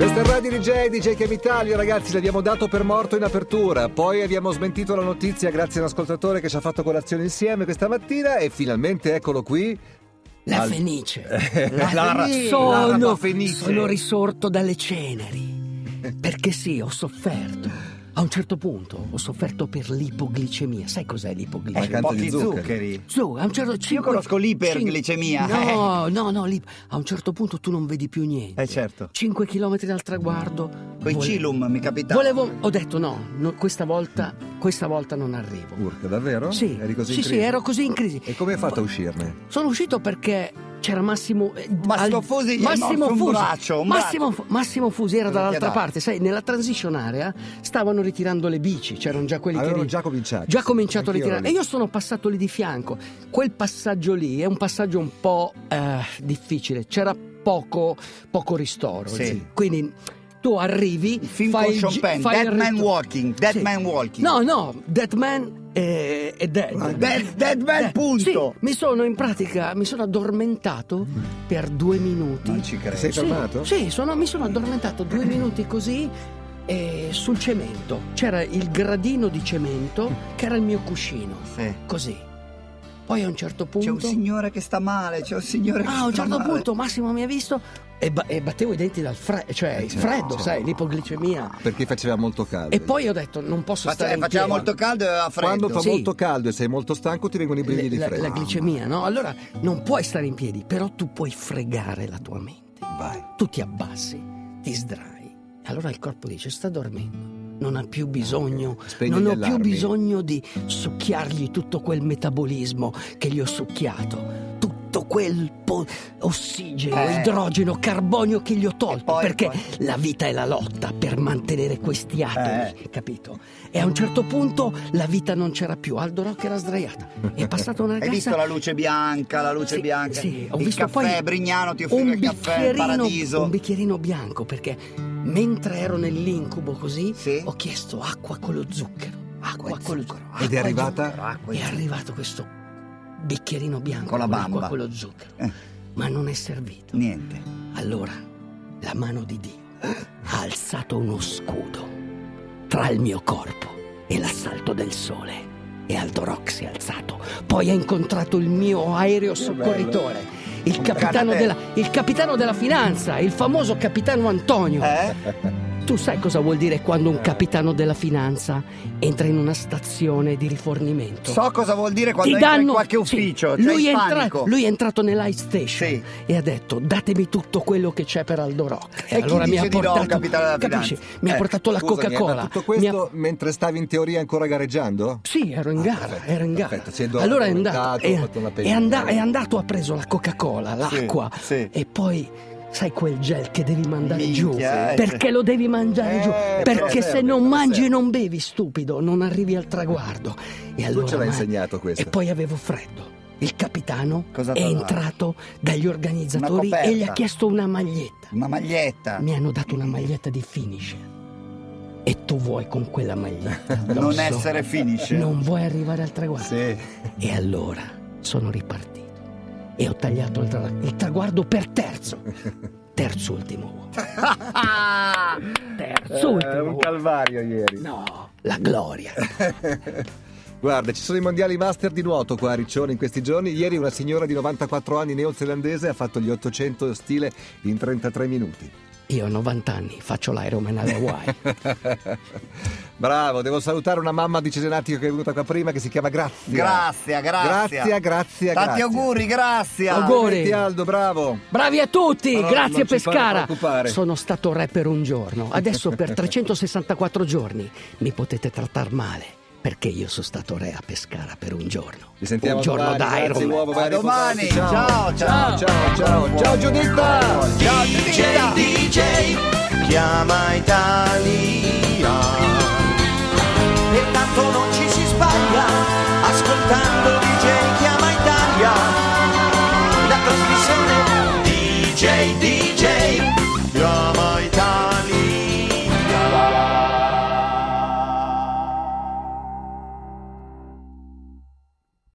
Questa è Radio DJ, DJ Cam Italia, ragazzi, l'abbiamo dato per morto in apertura, poi abbiamo smentito la notizia grazie a un ascoltatore che ci ha fatto colazione insieme questa mattina e finalmente eccolo qui. La Al- Fenice. La La- Fenice. sono, Fenice. sono risorto dalle ceneri. Perché sì, ho sofferto. A un certo punto ho sofferto per l'ipoglicemia. Sai cos'è l'ipoglicemia? Mancanza Pochi di zuccheri. zuccheri. Su, a un certo cinque- conosco l'iperglicemia, cin- No, no, no, lì- a un certo punto tu non vedi più niente. Eh, certo. 5 km dal traguardo. Coi vole- Cilum mi capitava. Volevo, ho detto no, no, questa volta, questa volta non arrivo. Urca, davvero? Sì, Eri così sì, in sì, crisi? ero così in crisi. E come hai fatto a uscirne? Sono uscito perché c'era Massimo eh, Massimo Fusi gli è Massimo morso un Fusi. braccio, un Massimo, Fu- Massimo Fusi era dall'altra parte, sai, nella transition area stavano ritirando le bici, c'erano già quelli Avevano che già cominciato, già cominciato a ritirare e io sono passato lì di fianco. Quel passaggio lì è un passaggio un po' eh, difficile, c'era poco, poco ristoro, Sì. quindi tu arrivi, Il film fai con il Sean Penn, Dead Man Walking, Dead Sì. Man Walking. No, no, Dead Man è, è dead. Dead- Dead Man, Dead. punto. Sì, mi sono in pratica, mi sono addormentato per due minuti. Non ci credo. Sei Sì, fermato? Sì, sono- mi sono addormentato due minuti così eh, sul cemento. C'era il gradino di cemento che era il mio cuscino. Sì. Così. Poi a un certo C'è un punto. signore che sta male, c'è un signore che Ah, a un sta certo male. punto Massimo mi ha visto e, ba- e battevo i denti dal freddo, cioè Eh, il certo, freddo, certo. sai, l'ipoglicemia. Perché faceva molto caldo. E poi ho detto non posso Face- stare in faceva piedi. molto caldo e aveva freddo. Quando fa Sì. molto caldo e sei molto stanco ti vengono i brividi di la, freddo. la glicemia, no? Allora non puoi stare in piedi, però tu puoi fregare la tua mente. Vai. Tu ti abbassi, ti sdrai. Allora il corpo dice: sta dormendo. Non ha più bisogno, Spegni non ho più bisogno di succhiargli tutto quel metabolismo che gli ho succhiato, quel po- ossigeno, Eh. idrogeno, carbonio che gli ho tolto, poi- perché poi- la vita è la lotta per mantenere questi atomi, Eh. capito? E a un certo punto la vita non c'era più, Aldo Rock era sdraiata. È passata una Hai ragazza visto la luce bianca, la luce Sì, bianca? sì, ho il visto caffè, poi Brignano ti offriva un il caffè, il bicchierino, paradiso. un bicchierino bianco perché mentre ero nell'incubo così Sì. ho chiesto acqua con lo zucchero acqua e con lo zucchero. Ed è acqua arrivata? zucchero. Acqua è arrivato questo bicchierino bianco Con la bamba. con lo zucchero Eh. ma non è servito Niente. allora la mano di Dio ha alzato uno scudo tra il mio corpo e l'assalto del sole. E Aldo Rock si è alzato. Poi ha incontrato il mio aereo soccorritore, il capitano, della, il capitano della finanza, il famoso capitano Antonio. Eh? Tu sai cosa vuol dire quando un capitano della finanza entra in una stazione di rifornimento? So cosa vuol dire quando Ti entra in danno qualche sì, ufficio. c'è lui, il è entra- lui è entrato nell'high station Sì. e ha detto datemi tutto quello che c'è per Aldo Rock. E chi dice di no, capitano della capisci? Mi ha Eh, portato la Coca-Cola. ma tutto mi ha- questo mentre stavi in teoria ancora gareggiando? Sì, ero in Ah, gara, perfetto, ero in gara. perfetto, allora è andato, è, ha è pellina. anda- è andato, ha preso la Coca-Cola, l'acqua sì. e poi sai quel gel che devi mandare Minchia, giù. eh. Perché lo devi mangiare Eh, giù? Perché se non mangi e non bevi, stupido, non arrivi al traguardo. E allora, ce l'hai ma- insegnato questo. E poi avevo freddo. Il capitano Cosa è entrato dagli organizzatori e gli ha chiesto una maglietta. Una maglietta. Mi hanno dato una maglietta di finisher. E tu vuoi con quella maglietta Non addosso? essere finisher. Non vuoi arrivare al traguardo. Sì. E allora sono ripartito e ho tagliato il, tra- il traguardo per terzo. Terzo ultimo. Terzo ultimo uomo. calvario ieri. No, la gloria. Guarda, ci sono i mondiali master di nuoto qua a Riccione in questi giorni. Ieri una signora di 94 anni neozelandese ha fatto gli 800 stile in 33 minuti. Io ho 90 anni, faccio l'Ironman alle Hawaii. Bravo, devo salutare una mamma di Cesenatico che è venuta qua prima che si chiama Grazia. Grazia, grazia. Grazia, grazia, Tanti grazia. auguri, grazia. Auguri. Aldo, bravo. Bravi a tutti, No, grazie Pescara. preoccupare. Sono stato re per un giorno, adesso per 364 giorni mi potete trattare male. Perché io sono stato re a Pescara per un giorno. Ci sentiamo un giorno domani, da uovo, vai A domani. riposarti, Ciao, ciao. ciao, ciao, ciao, Giuditta. Ciao, Giuditta. DJ chiama Italia. Pertanto non ci si sbaglia ascoltando